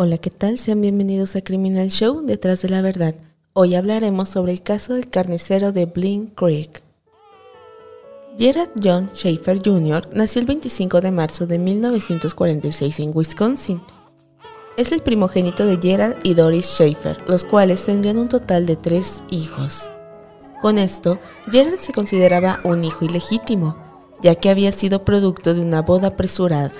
Hola, ¿qué tal? Sean bienvenidos a Criminal Show Detrás de la Verdad. Hoy hablaremos sobre el caso del carnicero de Blink Creek. Gerard John Schaefer Jr. nació el 25 de marzo de 1946 en Wisconsin. Es el primogénito de Gerard y Doris Schaefer, los cuales tendrían un total de tres hijos. Con esto, Gerard se consideraba un hijo ilegítimo, ya que había sido producto de una boda apresurada.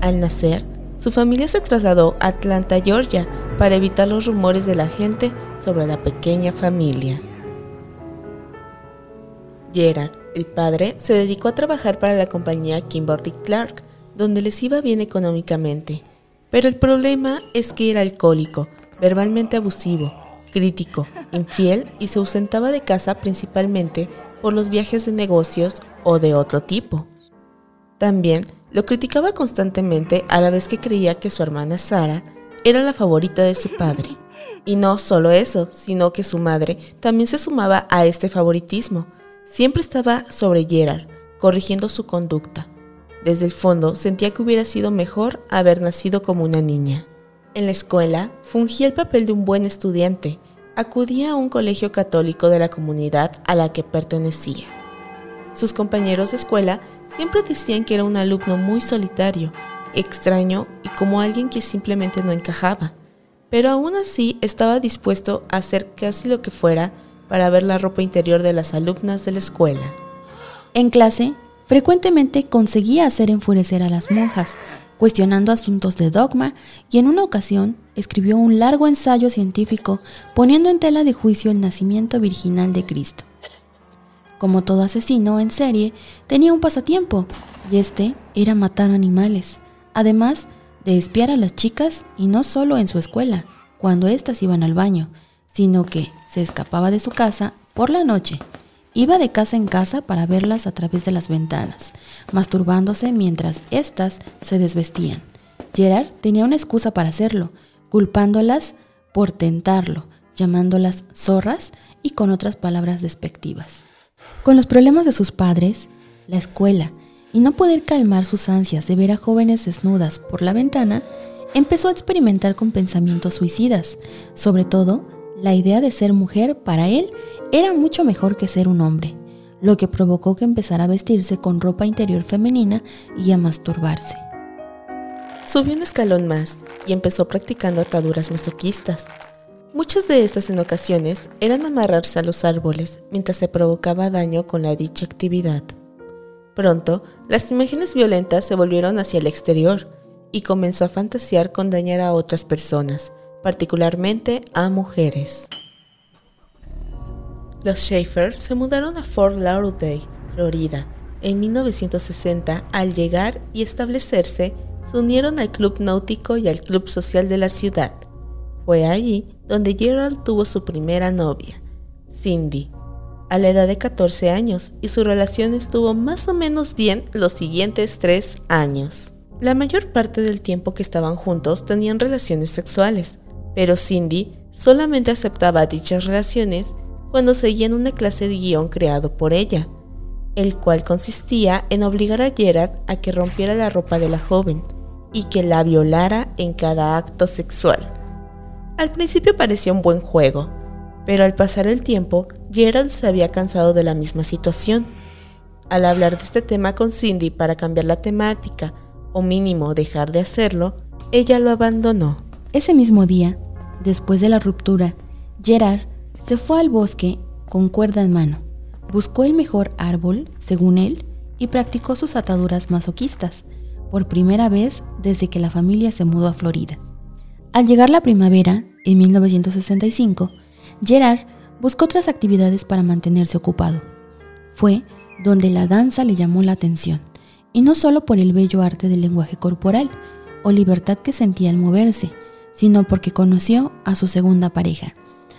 Al nacer, su familia se trasladó a Atlanta, Georgia, para evitar los rumores de la gente sobre la pequeña familia. Gerard, el padre, se dedicó a trabajar para la compañía Kimberly Clark, donde les iba bien económicamente. Pero el problema es que era alcohólico, verbalmente abusivo, crítico, infiel y se ausentaba de casa principalmente por los viajes de negocios o de otro tipo. También lo criticaba constantemente a la vez que creía que su hermana Sara era la favorita de su padre. Y no solo eso, sino que su madre también se sumaba a este favoritismo. Siempre estaba sobre Gerard, corrigiendo su conducta. Desde el fondo sentía que hubiera sido mejor haber nacido como una niña. En la escuela fungía el papel de un buen estudiante. Acudía a un colegio católico de la comunidad a la que pertenecía. Sus compañeros de escuela siempre decían que era un alumno muy solitario, extraño y como alguien que simplemente no encajaba, pero aún así estaba dispuesto a hacer casi lo que fuera para ver la ropa interior de las alumnas de la escuela. En clase, frecuentemente conseguía hacer enfurecer a las monjas, cuestionando asuntos de dogma y en una ocasión escribió un largo ensayo científico poniendo en tela de juicio el nacimiento virginal de Cristo. Como todo asesino en serie, tenía un pasatiempo, y este era matar animales, además de espiar a las chicas y no solo en su escuela, cuando éstas iban al baño, sino que se escapaba de su casa por la noche. Iba de casa en casa para verlas a través de las ventanas, masturbándose mientras éstas se desvestían. Gerard tenía una excusa para hacerlo, culpándolas por tentarlo, llamándolas zorras y con otras palabras despectivas. Con los problemas de sus padres, la escuela y no poder calmar sus ansias de ver a jóvenes desnudas por la ventana, empezó a experimentar con pensamientos suicidas. Sobre todo, la idea de ser mujer para él era mucho mejor que ser un hombre, lo que provocó que empezara a vestirse con ropa interior femenina y a masturbarse. Subió un escalón más y empezó practicando ataduras masoquistas, Muchas de estas en ocasiones eran amarrarse a los árboles mientras se provocaba daño con la dicha actividad. Pronto, las imágenes violentas se volvieron hacia el exterior y comenzó a fantasear con dañar a otras personas, particularmente a mujeres. Los Schaefer se mudaron a Fort Lauderdale, Florida, en 1960. Al llegar y establecerse, se unieron al Club Náutico y al Club Social de la ciudad. Fue allí donde Gerald tuvo su primera novia, Cindy, a la edad de 14 años y su relación estuvo más o menos bien los siguientes tres años. La mayor parte del tiempo que estaban juntos tenían relaciones sexuales, pero Cindy solamente aceptaba dichas relaciones cuando seguían una clase de guion creado por ella, el cual consistía en obligar a Gerard a que rompiera la ropa de la joven y que la violara en cada acto sexual. Al principio parecía un buen juego, pero al pasar el tiempo, Gerald se había cansado de la misma situación. Al hablar de este tema con Cindy para cambiar la temática, o mínimo dejar de hacerlo, ella lo abandonó. Ese mismo día, después de la ruptura, Gerard se fue al bosque con cuerda en mano, buscó el mejor árbol, según él, y practicó sus ataduras masoquistas, por primera vez desde que la familia se mudó a Florida. Al llegar la primavera, en 1965, Gerard buscó otras actividades para mantenerse ocupado. Fue donde la danza le llamó la atención, y no solo por el bello arte del lenguaje corporal o libertad que sentía al moverse, sino porque conoció a su segunda pareja,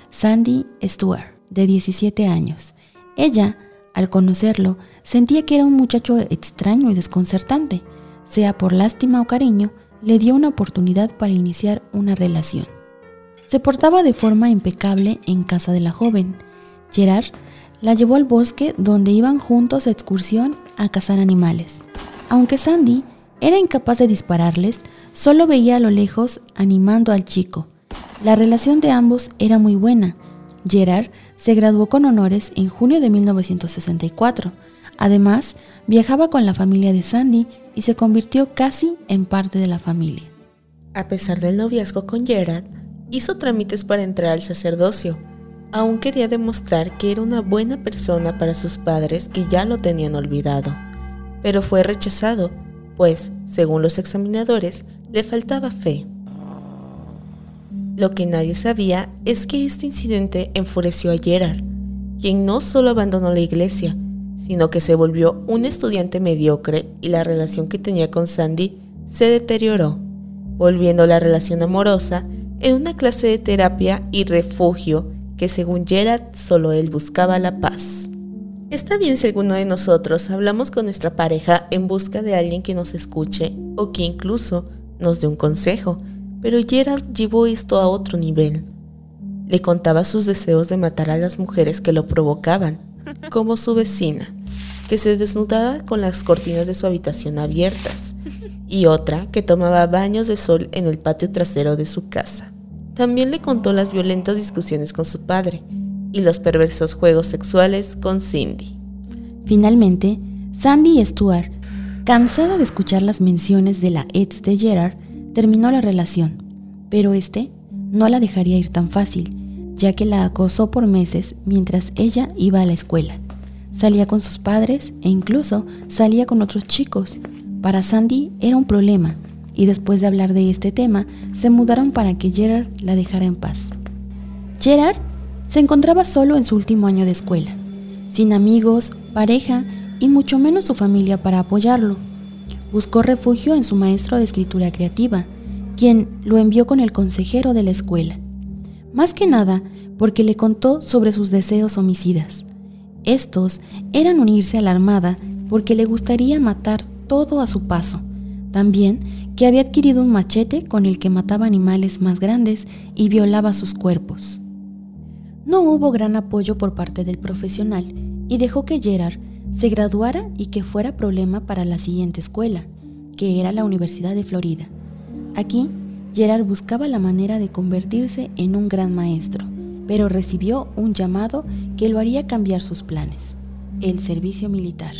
Sandy Stewart, de 17 años. Ella, al conocerlo, sentía que era un muchacho extraño y desconcertante, sea por lástima o cariño, le dio una oportunidad para iniciar una relación. Se portaba de forma impecable en casa de la joven. Gerard la llevó al bosque donde iban juntos a excursión a cazar animales. Aunque Sandy era incapaz de dispararles, solo veía a lo lejos animando al chico. La relación de ambos era muy buena. Gerard se graduó con honores en junio de 1964. Además, viajaba con la familia de Sandy y se convirtió casi en parte de la familia. A pesar del noviazgo con Gerard, hizo trámites para entrar al sacerdocio. Aún quería demostrar que era una buena persona para sus padres que ya lo tenían olvidado. Pero fue rechazado, pues, según los examinadores, le faltaba fe. Lo que nadie sabía es que este incidente enfureció a Gerard, quien no solo abandonó la iglesia, sino que se volvió un estudiante mediocre y la relación que tenía con Sandy se deterioró, volviendo la relación amorosa en una clase de terapia y refugio que según Gerard solo él buscaba la paz. Está bien si alguno de nosotros hablamos con nuestra pareja en busca de alguien que nos escuche o que incluso nos dé un consejo, pero Gerald llevó esto a otro nivel. Le contaba sus deseos de matar a las mujeres que lo provocaban, como su vecina, que se desnudaba con las cortinas de su habitación abiertas, y otra que tomaba baños de sol en el patio trasero de su casa. También le contó las violentas discusiones con su padre y los perversos juegos sexuales con Cindy. Finalmente, Sandy y Stuart, cansada de escuchar las menciones de la ex de Gerard, terminó la relación, pero este no la dejaría ir tan fácil, ya que la acosó por meses mientras ella iba a la escuela. Salía con sus padres e incluso salía con otros chicos. Para Sandy era un problema y después de hablar de este tema se mudaron para que Gerard la dejara en paz. Gerard se encontraba solo en su último año de escuela, sin amigos, pareja y mucho menos su familia para apoyarlo buscó refugio en su maestro de escritura creativa, quien lo envió con el consejero de la escuela. Más que nada porque le contó sobre sus deseos homicidas. Estos eran unirse a la armada porque le gustaría matar todo a su paso. También que había adquirido un machete con el que mataba animales más grandes y violaba sus cuerpos. No hubo gran apoyo por parte del profesional y dejó que Gerard se graduara y que fuera problema para la siguiente escuela, que era la Universidad de Florida. Aquí, Gerard buscaba la manera de convertirse en un gran maestro, pero recibió un llamado que lo haría cambiar sus planes, el servicio militar.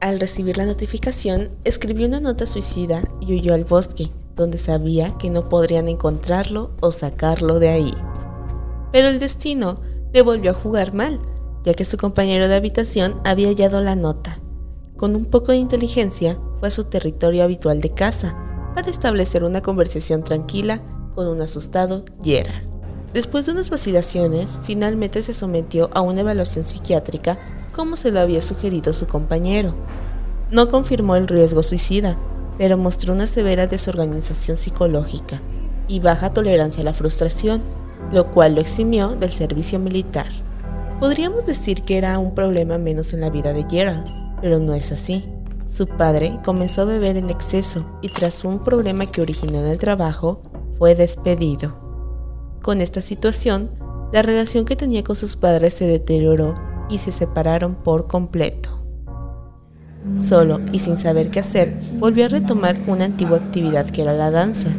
Al recibir la notificación, escribió una nota suicida y huyó al bosque, donde sabía que no podrían encontrarlo o sacarlo de ahí. Pero el destino le volvió a jugar mal, ya que su compañero de habitación había hallado la nota. Con un poco de inteligencia, fue a su territorio habitual de casa para establecer una conversación tranquila con un asustado Gerard. Después de unas vacilaciones, finalmente se sometió a una evaluación psiquiátrica como se lo había sugerido su compañero. No confirmó el riesgo suicida, pero mostró una severa desorganización psicológica y baja tolerancia a la frustración, lo cual lo eximió del servicio militar. Podríamos decir que era un problema menos en la vida de Gerald, pero no es así. Su padre comenzó a beber en exceso y tras un problema que originó en el trabajo, fue despedido. Con esta situación, la relación que tenía con sus padres se deterioró y se separaron por completo. Solo y sin saber qué hacer, volvió a retomar una antigua actividad que era la danza,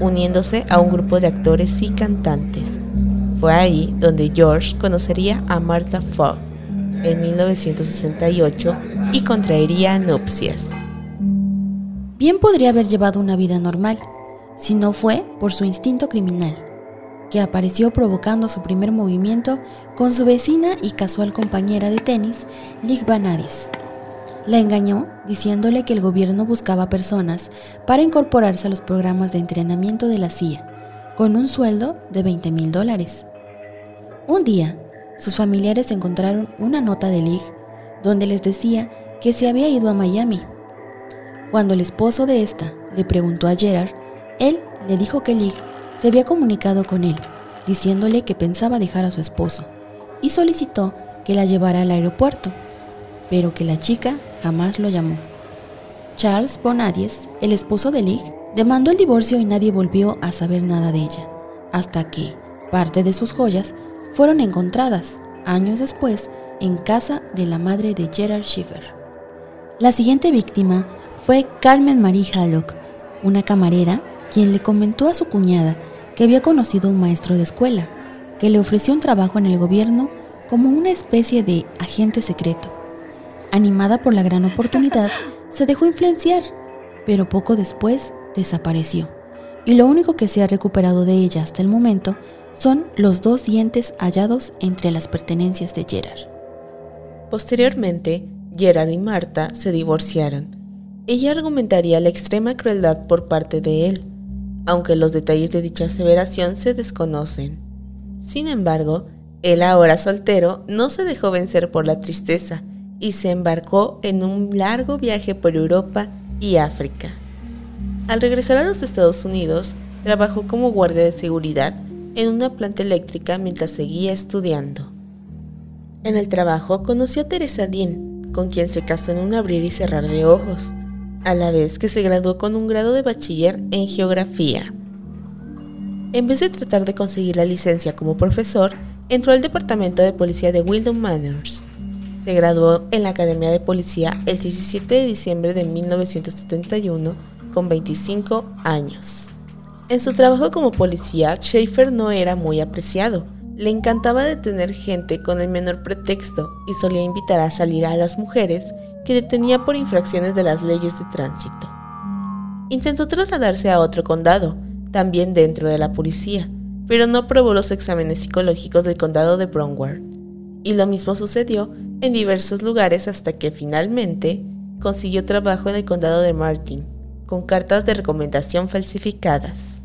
uniéndose a un grupo de actores y cantantes, fue ahí donde George conocería a Martha Fogg en 1968 y contraería nupcias. Bien podría haber llevado una vida normal, si no fue por su instinto criminal, que apareció provocando su primer movimiento con su vecina y casual compañera de tenis, Lick Vanadis. La engañó diciéndole que el gobierno buscaba personas para incorporarse a los programas de entrenamiento de la CIA con un sueldo de 20 mil dólares. Un día, sus familiares encontraron una nota de Lig donde les decía que se había ido a Miami. Cuando el esposo de esta le preguntó a Gerard, él le dijo que Lig se había comunicado con él, diciéndole que pensaba dejar a su esposo, y solicitó que la llevara al aeropuerto, pero que la chica jamás lo llamó. Charles Bonadies, el esposo de Lig, Demandó el divorcio y nadie volvió a saber nada de ella, hasta que parte de sus joyas fueron encontradas años después en casa de la madre de Gerard Schiffer. La siguiente víctima fue Carmen Marie Hallock, una camarera quien le comentó a su cuñada que había conocido un maestro de escuela, que le ofreció un trabajo en el gobierno como una especie de agente secreto. Animada por la gran oportunidad, se dejó influenciar, pero poco después desapareció. Y lo único que se ha recuperado de ella hasta el momento son los dos dientes hallados entre las pertenencias de Gerard. Posteriormente, Gerard y Marta se divorciaron. Ella argumentaría la extrema crueldad por parte de él, aunque los detalles de dicha aseveración se desconocen. Sin embargo, él ahora soltero no se dejó vencer por la tristeza y se embarcó en un largo viaje por Europa y África. Al regresar a los Estados Unidos, trabajó como guardia de seguridad en una planta eléctrica mientras seguía estudiando. En el trabajo conoció a Teresa Dean, con quien se casó en un abrir y cerrar de ojos, a la vez que se graduó con un grado de bachiller en geografía. En vez de tratar de conseguir la licencia como profesor, entró al departamento de policía de Wildon Manors. Se graduó en la Academia de Policía el 17 de diciembre de 1971 con 25 años. En su trabajo como policía, Schaefer no era muy apreciado. Le encantaba detener gente con el menor pretexto y solía invitar a salir a las mujeres que detenía por infracciones de las leyes de tránsito. Intentó trasladarse a otro condado, también dentro de la policía, pero no aprobó los exámenes psicológicos del condado de Broward. Y lo mismo sucedió en diversos lugares hasta que finalmente consiguió trabajo en el condado de Martin, con cartas de recomendación falsificadas.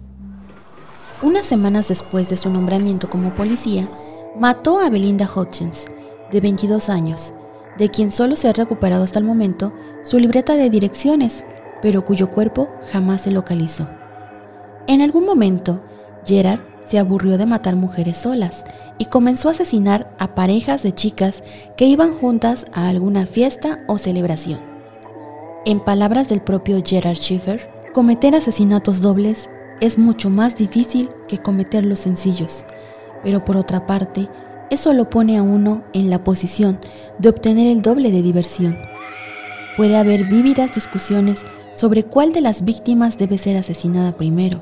Unas semanas después de su nombramiento como policía, mató a Belinda Hutchins, de 22 años, de quien solo se ha recuperado hasta el momento su libreta de direcciones, pero cuyo cuerpo jamás se localizó. En algún momento, Gerard se aburrió de matar mujeres solas y comenzó a asesinar a parejas de chicas que iban juntas a alguna fiesta o celebración. En palabras del propio Gerard Schiffer, cometer asesinatos dobles es mucho más difícil que cometer los sencillos, pero por otra parte, eso lo pone a uno en la posición de obtener el doble de diversión. Puede haber vívidas discusiones sobre cuál de las víctimas debe ser asesinada primero.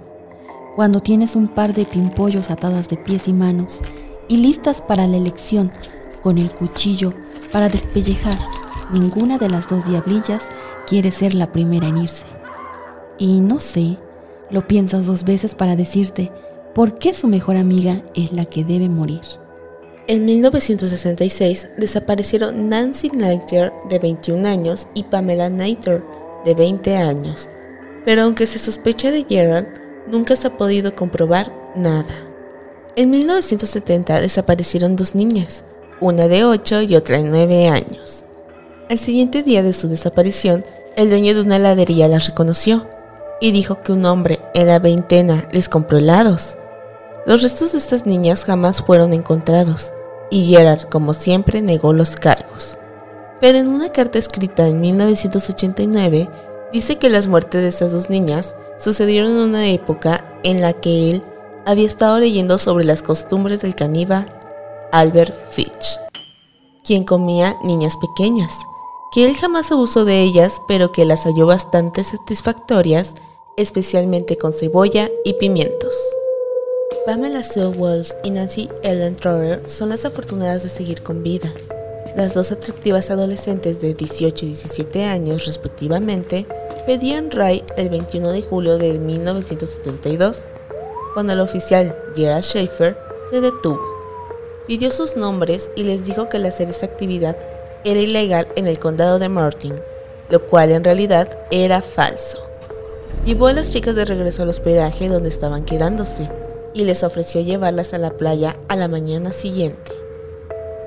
Cuando tienes un par de pimpollos atadas de pies y manos y listas para la elección con el cuchillo para despellejar, ninguna de las dos diablillas quiere ser la primera en irse. Y no sé, lo piensas dos veces para decirte por qué su mejor amiga es la que debe morir. En 1966 desaparecieron Nancy Nighter, de 21 años, y Pamela Nighter, de 20 años. Pero aunque se sospecha de Gerald, nunca se ha podido comprobar nada. En 1970 desaparecieron dos niñas, una de 8 y otra de 9 años. El siguiente día de su desaparición, el dueño de una heladería las reconoció y dijo que un hombre en la veintena les compró helados. Los restos de estas niñas jamás fueron encontrados y Gerard, como siempre, negó los cargos. Pero en una carta escrita en 1989 dice que las muertes de estas dos niñas sucedieron en una época en la que él había estado leyendo sobre las costumbres del caníbal Albert Fitch, quien comía niñas pequeñas, que él jamás abusó de ellas, pero que las halló bastante satisfactorias especialmente con cebolla y pimientos. Pamela Sue Wells y Nancy Ellen Trower son las afortunadas de seguir con vida. Las dos atractivas adolescentes de 18 y 17 años respectivamente pedían Ray el 21 de julio de 1972, cuando el oficial Gerald Schaefer se detuvo. Pidió sus nombres y les dijo que la hacer esa actividad era ilegal en el condado de Martin, lo cual en realidad era falso. Llevó a las chicas de regreso al hospedaje donde estaban quedándose y les ofreció llevarlas a la playa a la mañana siguiente.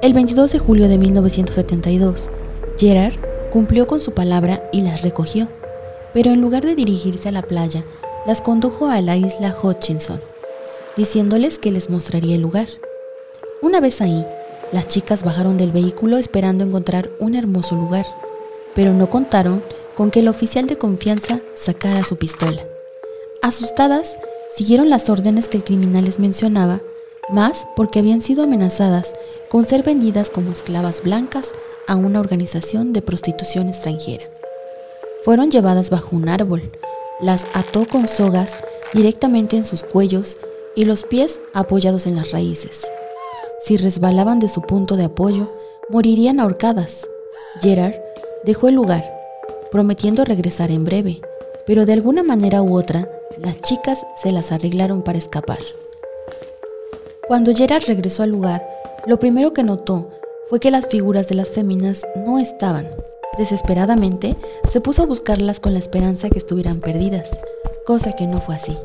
El 22 de julio de 1972, Gerard cumplió con su palabra y las recogió, pero en lugar de dirigirse a la playa, las condujo a la isla Hutchinson, diciéndoles que les mostraría el lugar. Una vez ahí, las chicas bajaron del vehículo esperando encontrar un hermoso lugar, pero no contaron con que el oficial de confianza sacara su pistola. Asustadas, siguieron las órdenes que el criminal les mencionaba, más porque habían sido amenazadas con ser vendidas como esclavas blancas a una organización de prostitución extranjera. Fueron llevadas bajo un árbol, las ató con sogas directamente en sus cuellos y los pies apoyados en las raíces. Si resbalaban de su punto de apoyo, morirían ahorcadas. Gerard dejó el lugar, prometiendo regresar en breve, pero de alguna manera u otra, las chicas se las arreglaron para escapar. Cuando Gerard regresó al lugar, lo primero que notó fue que las figuras de las féminas no estaban. Desesperadamente, se puso a buscarlas con la esperanza que estuvieran perdidas, cosa que no fue así.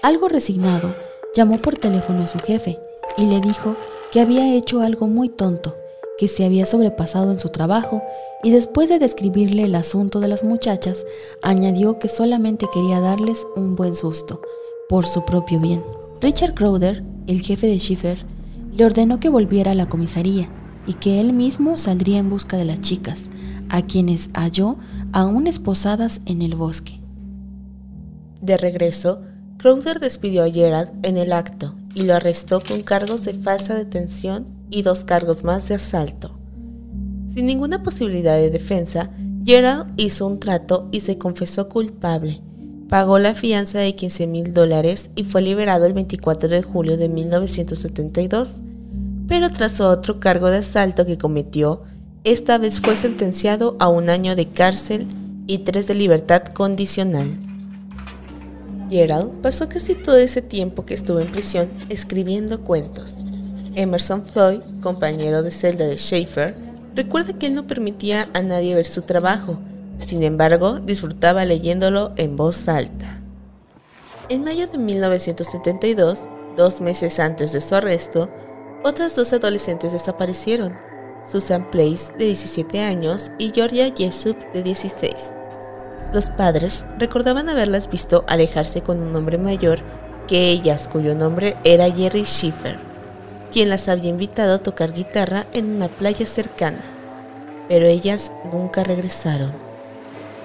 Algo resignado, llamó por teléfono a su jefe y le dijo que había hecho algo muy tonto, que se había sobrepasado en su trabajo y después de describirle el asunto de las muchachas, añadió que solamente quería darles un buen susto, por su propio bien. Richard Crowder, el jefe de Schiffer, le ordenó que volviera a la comisaría y que él mismo saldría en busca de las chicas, a quienes halló aún esposadas en el bosque. De regreso, Crowder despidió a Gerald en el acto y lo arrestó con cargos de falsa detención y dos cargos más de asalto. Sin ninguna posibilidad de defensa, Gerald hizo un trato y se confesó culpable. Pagó la fianza de 15 mil dólares y fue liberado el 24 de julio de 1972, pero tras otro cargo de asalto que cometió, esta vez fue sentenciado a un año de cárcel y tres de libertad condicional. Gerald pasó casi todo ese tiempo que estuvo en prisión escribiendo cuentos. Emerson Floyd, compañero de celda de Schaefer, recuerda que él no permitía a nadie ver su trabajo, sin embargo, disfrutaba leyéndolo en voz alta. En mayo de 1972, dos meses antes de su arresto, otras dos adolescentes desaparecieron, Susan Place, de 17 años, y Georgia Jessup, de 16. Los padres recordaban haberlas visto alejarse con un hombre mayor que ellas, cuyo nombre era Jerry Schiffer, quien las había invitado a tocar guitarra en una playa cercana, pero ellas nunca regresaron.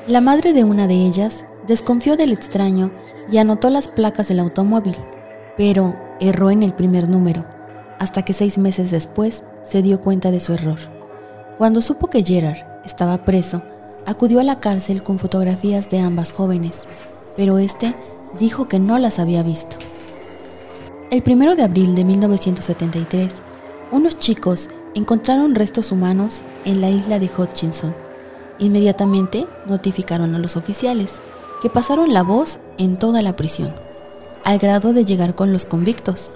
La madre de una de ellas desconfió del extraño y anotó las placas del automóvil, pero erró en el primer número, hasta que seis meses después se dio cuenta de su error. Cuando supo que Gerard estaba preso, acudió a la cárcel con fotografías de ambas jóvenes, pero este dijo que no las había visto. El primero de abril de 1973, unos chicos encontraron restos humanos en la isla de Hutchinson. Inmediatamente notificaron a los oficiales, que pasaron la voz en toda la prisión, al grado de llegar con los convictos,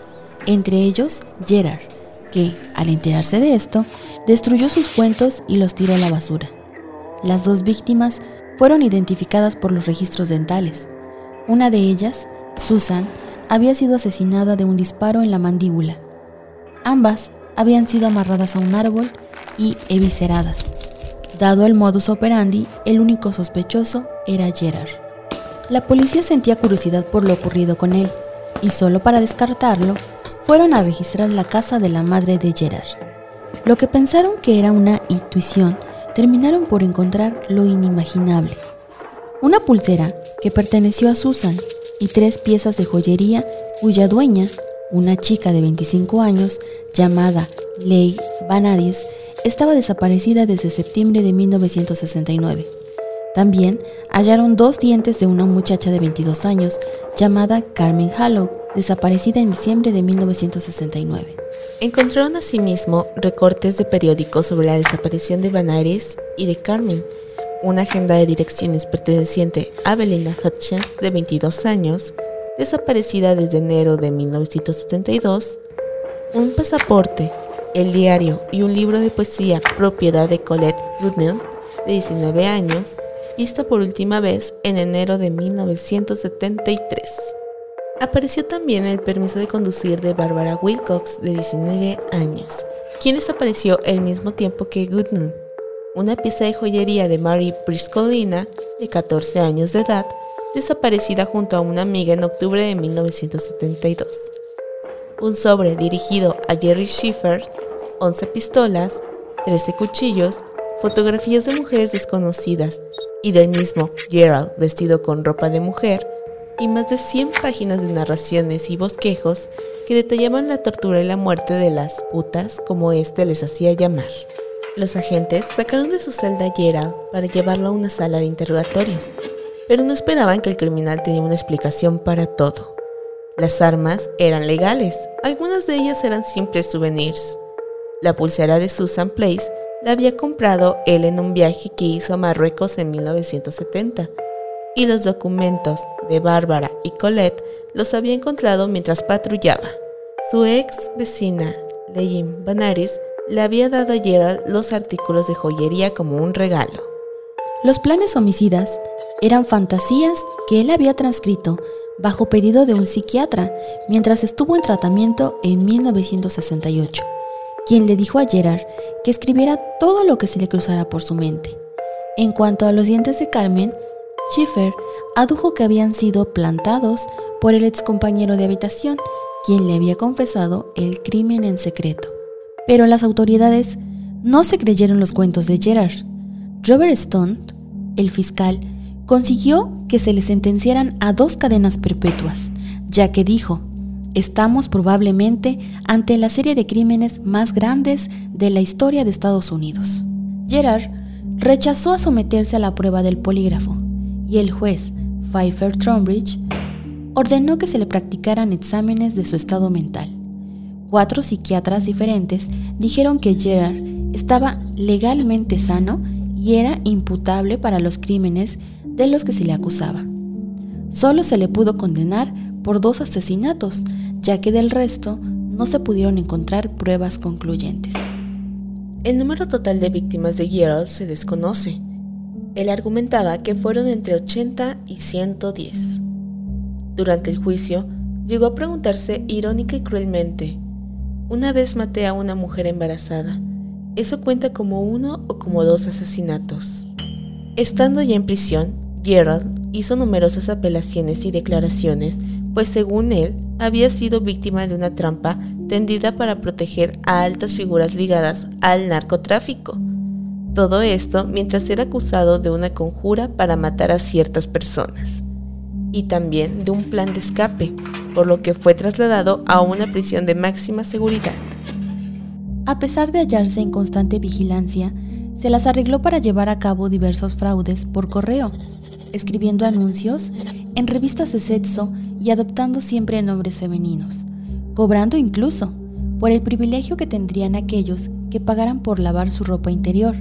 entre ellos Gerard, que, al enterarse de esto, destruyó sus cuentos y los tiró a la basura. Las dos víctimas fueron identificadas por los registros dentales. Una de ellas, Susan, había sido asesinada de un disparo en la mandíbula. Ambas habían sido amarradas a un árbol y evisceradas. Dado el modus operandi, el único sospechoso era Gerard. La policía sentía curiosidad por lo ocurrido con él, y solo para descartarlo, fueron a registrar la casa de la madre de Gerard. Lo que pensaron que era una intuición terminaron por encontrar lo inimaginable. Una pulsera que perteneció a Susan y tres piezas de joyería cuya dueña, una chica de 25 años llamada Leigh Vanadis, estaba desaparecida desde septiembre de 1969. También hallaron dos dientes de una muchacha de 22 años llamada Carmen Hallow, desaparecida en diciembre de 1969. Encontraron asimismo recortes de periódicos sobre la desaparición de Banares y de Carmen, una agenda de direcciones perteneciente a Belinda Hutchins, de 22 años, desaparecida desde enero de 1972, un pasaporte, el diario y un libro de poesía propiedad de Colette Goodnill, de 19 años, vista por última vez en enero de 1973. Apareció también el permiso de conducir de Barbara Wilcox, de 19 años, quien desapareció el mismo tiempo que Goodnoon. Una pieza de joyería de Mary Priscolina, de 14 años de edad, desaparecida junto a una amiga en octubre de 1972. Un sobre dirigido a Jerry Schiffer, 11 pistolas, 13 cuchillos, fotografías de mujeres desconocidas y del mismo Gerald vestido con ropa de mujer, y más de 100 páginas de narraciones y bosquejos que detallaban la tortura y la muerte de las putas, como éste les hacía llamar. Los agentes sacaron de su celda a Gerald para llevarlo a una sala de interrogatorios, pero no esperaban que el criminal tenía una explicación para todo. Las armas eran legales, algunas de ellas eran simples souvenirs. La pulsera de Susan Place la había comprado él en un viaje que hizo a Marruecos en 1970, y los documentos de Bárbara y Colette los había encontrado mientras patrullaba. Su ex vecina, Leim Banaris, le había dado a Gerald los artículos de joyería como un regalo. Los planes homicidas eran fantasías que él había transcrito bajo pedido de un psiquiatra mientras estuvo en tratamiento en 1968, quien le dijo a Gerard que escribiera todo lo que se le cruzara por su mente. En cuanto a los dientes de Carmen, Schiffer adujo que habían sido plantados por el ex compañero de habitación, quien le había confesado el crimen en secreto. Pero las autoridades no se creyeron los cuentos de Gerard. Robert Stone, el fiscal, consiguió que se le sentenciaran a dos cadenas perpetuas, ya que dijo, estamos probablemente ante la serie de crímenes más grandes de la historia de Estados Unidos. Gerard rechazó a someterse a la prueba del polígrafo y el juez Pfeiffer Trombridge ordenó que se le practicaran exámenes de su estado mental. Cuatro psiquiatras diferentes dijeron que Gerard estaba legalmente sano y era imputable para los crímenes de los que se le acusaba. Solo se le pudo condenar por dos asesinatos, ya que del resto no se pudieron encontrar pruebas concluyentes. El número total de víctimas de Gerald se desconoce. Él argumentaba que fueron entre 80 y 110. Durante el juicio, llegó a preguntarse irónica y cruelmente, una vez maté a una mujer embarazada, eso cuenta como uno o como dos asesinatos. Estando ya en prisión, Gerald hizo numerosas apelaciones y declaraciones, pues según él, había sido víctima de una trampa tendida para proteger a altas figuras ligadas al narcotráfico. Todo esto mientras era acusado de una conjura para matar a ciertas personas y también de un plan de escape, por lo que fue trasladado a una prisión de máxima seguridad. A pesar de hallarse en constante vigilancia, se las arregló para llevar a cabo diversos fraudes por correo, escribiendo anuncios en revistas de sexo y adoptando siempre nombres femeninos, cobrando incluso por el privilegio que tendrían aquellos que pagaran por lavar su ropa interior,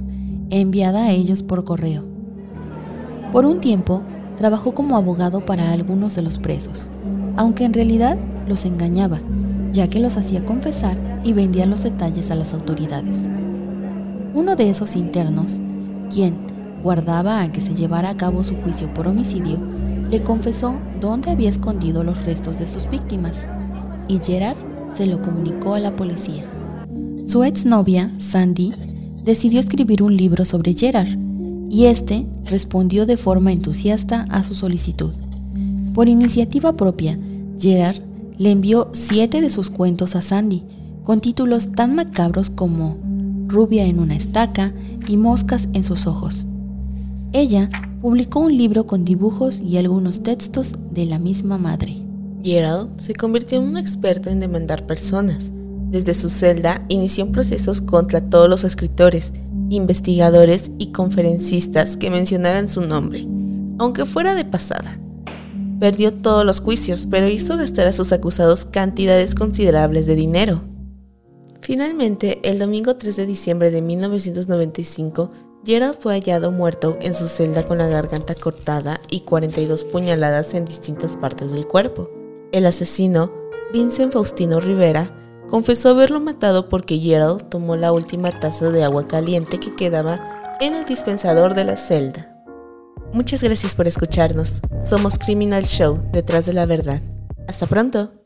enviada a ellos por correo. Por un tiempo, trabajó como abogado para algunos de los presos, aunque en realidad los engañaba, ya que los hacía confesar y vendía los detalles a las autoridades. Uno de esos internos, quien guardaba a que se llevara a cabo su juicio por homicidio, le confesó dónde había escondido los restos de sus víctimas y Gerard se lo comunicó a la policía. Su exnovia, Sandy, decidió escribir un libro sobre Gerard y este respondió de forma entusiasta a su solicitud. Por iniciativa propia, Gerard le envió siete de sus cuentos a Sandy, con títulos tan macabros como Rubia en una estaca y Moscas en sus ojos. Ella publicó un libro con dibujos y algunos textos de la misma madre. Gerald se convirtió en un experto en demandar personas. Desde su celda inició procesos contra todos los escritores, investigadores y conferencistas que mencionaran su nombre, aunque fuera de pasada. Perdió todos los juicios, pero hizo gastar a sus acusados cantidades considerables de dinero. Finalmente, el domingo 3 de diciembre de 1995, Gerald fue hallado muerto en su celda con la garganta cortada y 42 puñaladas en distintas partes del cuerpo. El asesino, Vincent Faustino Rivera, confesó haberlo matado porque Gerald tomó la última taza de agua caliente que quedaba en el dispensador de la celda. Muchas gracias por escucharnos. Somos Criminal Show, detrás de la verdad. Hasta pronto.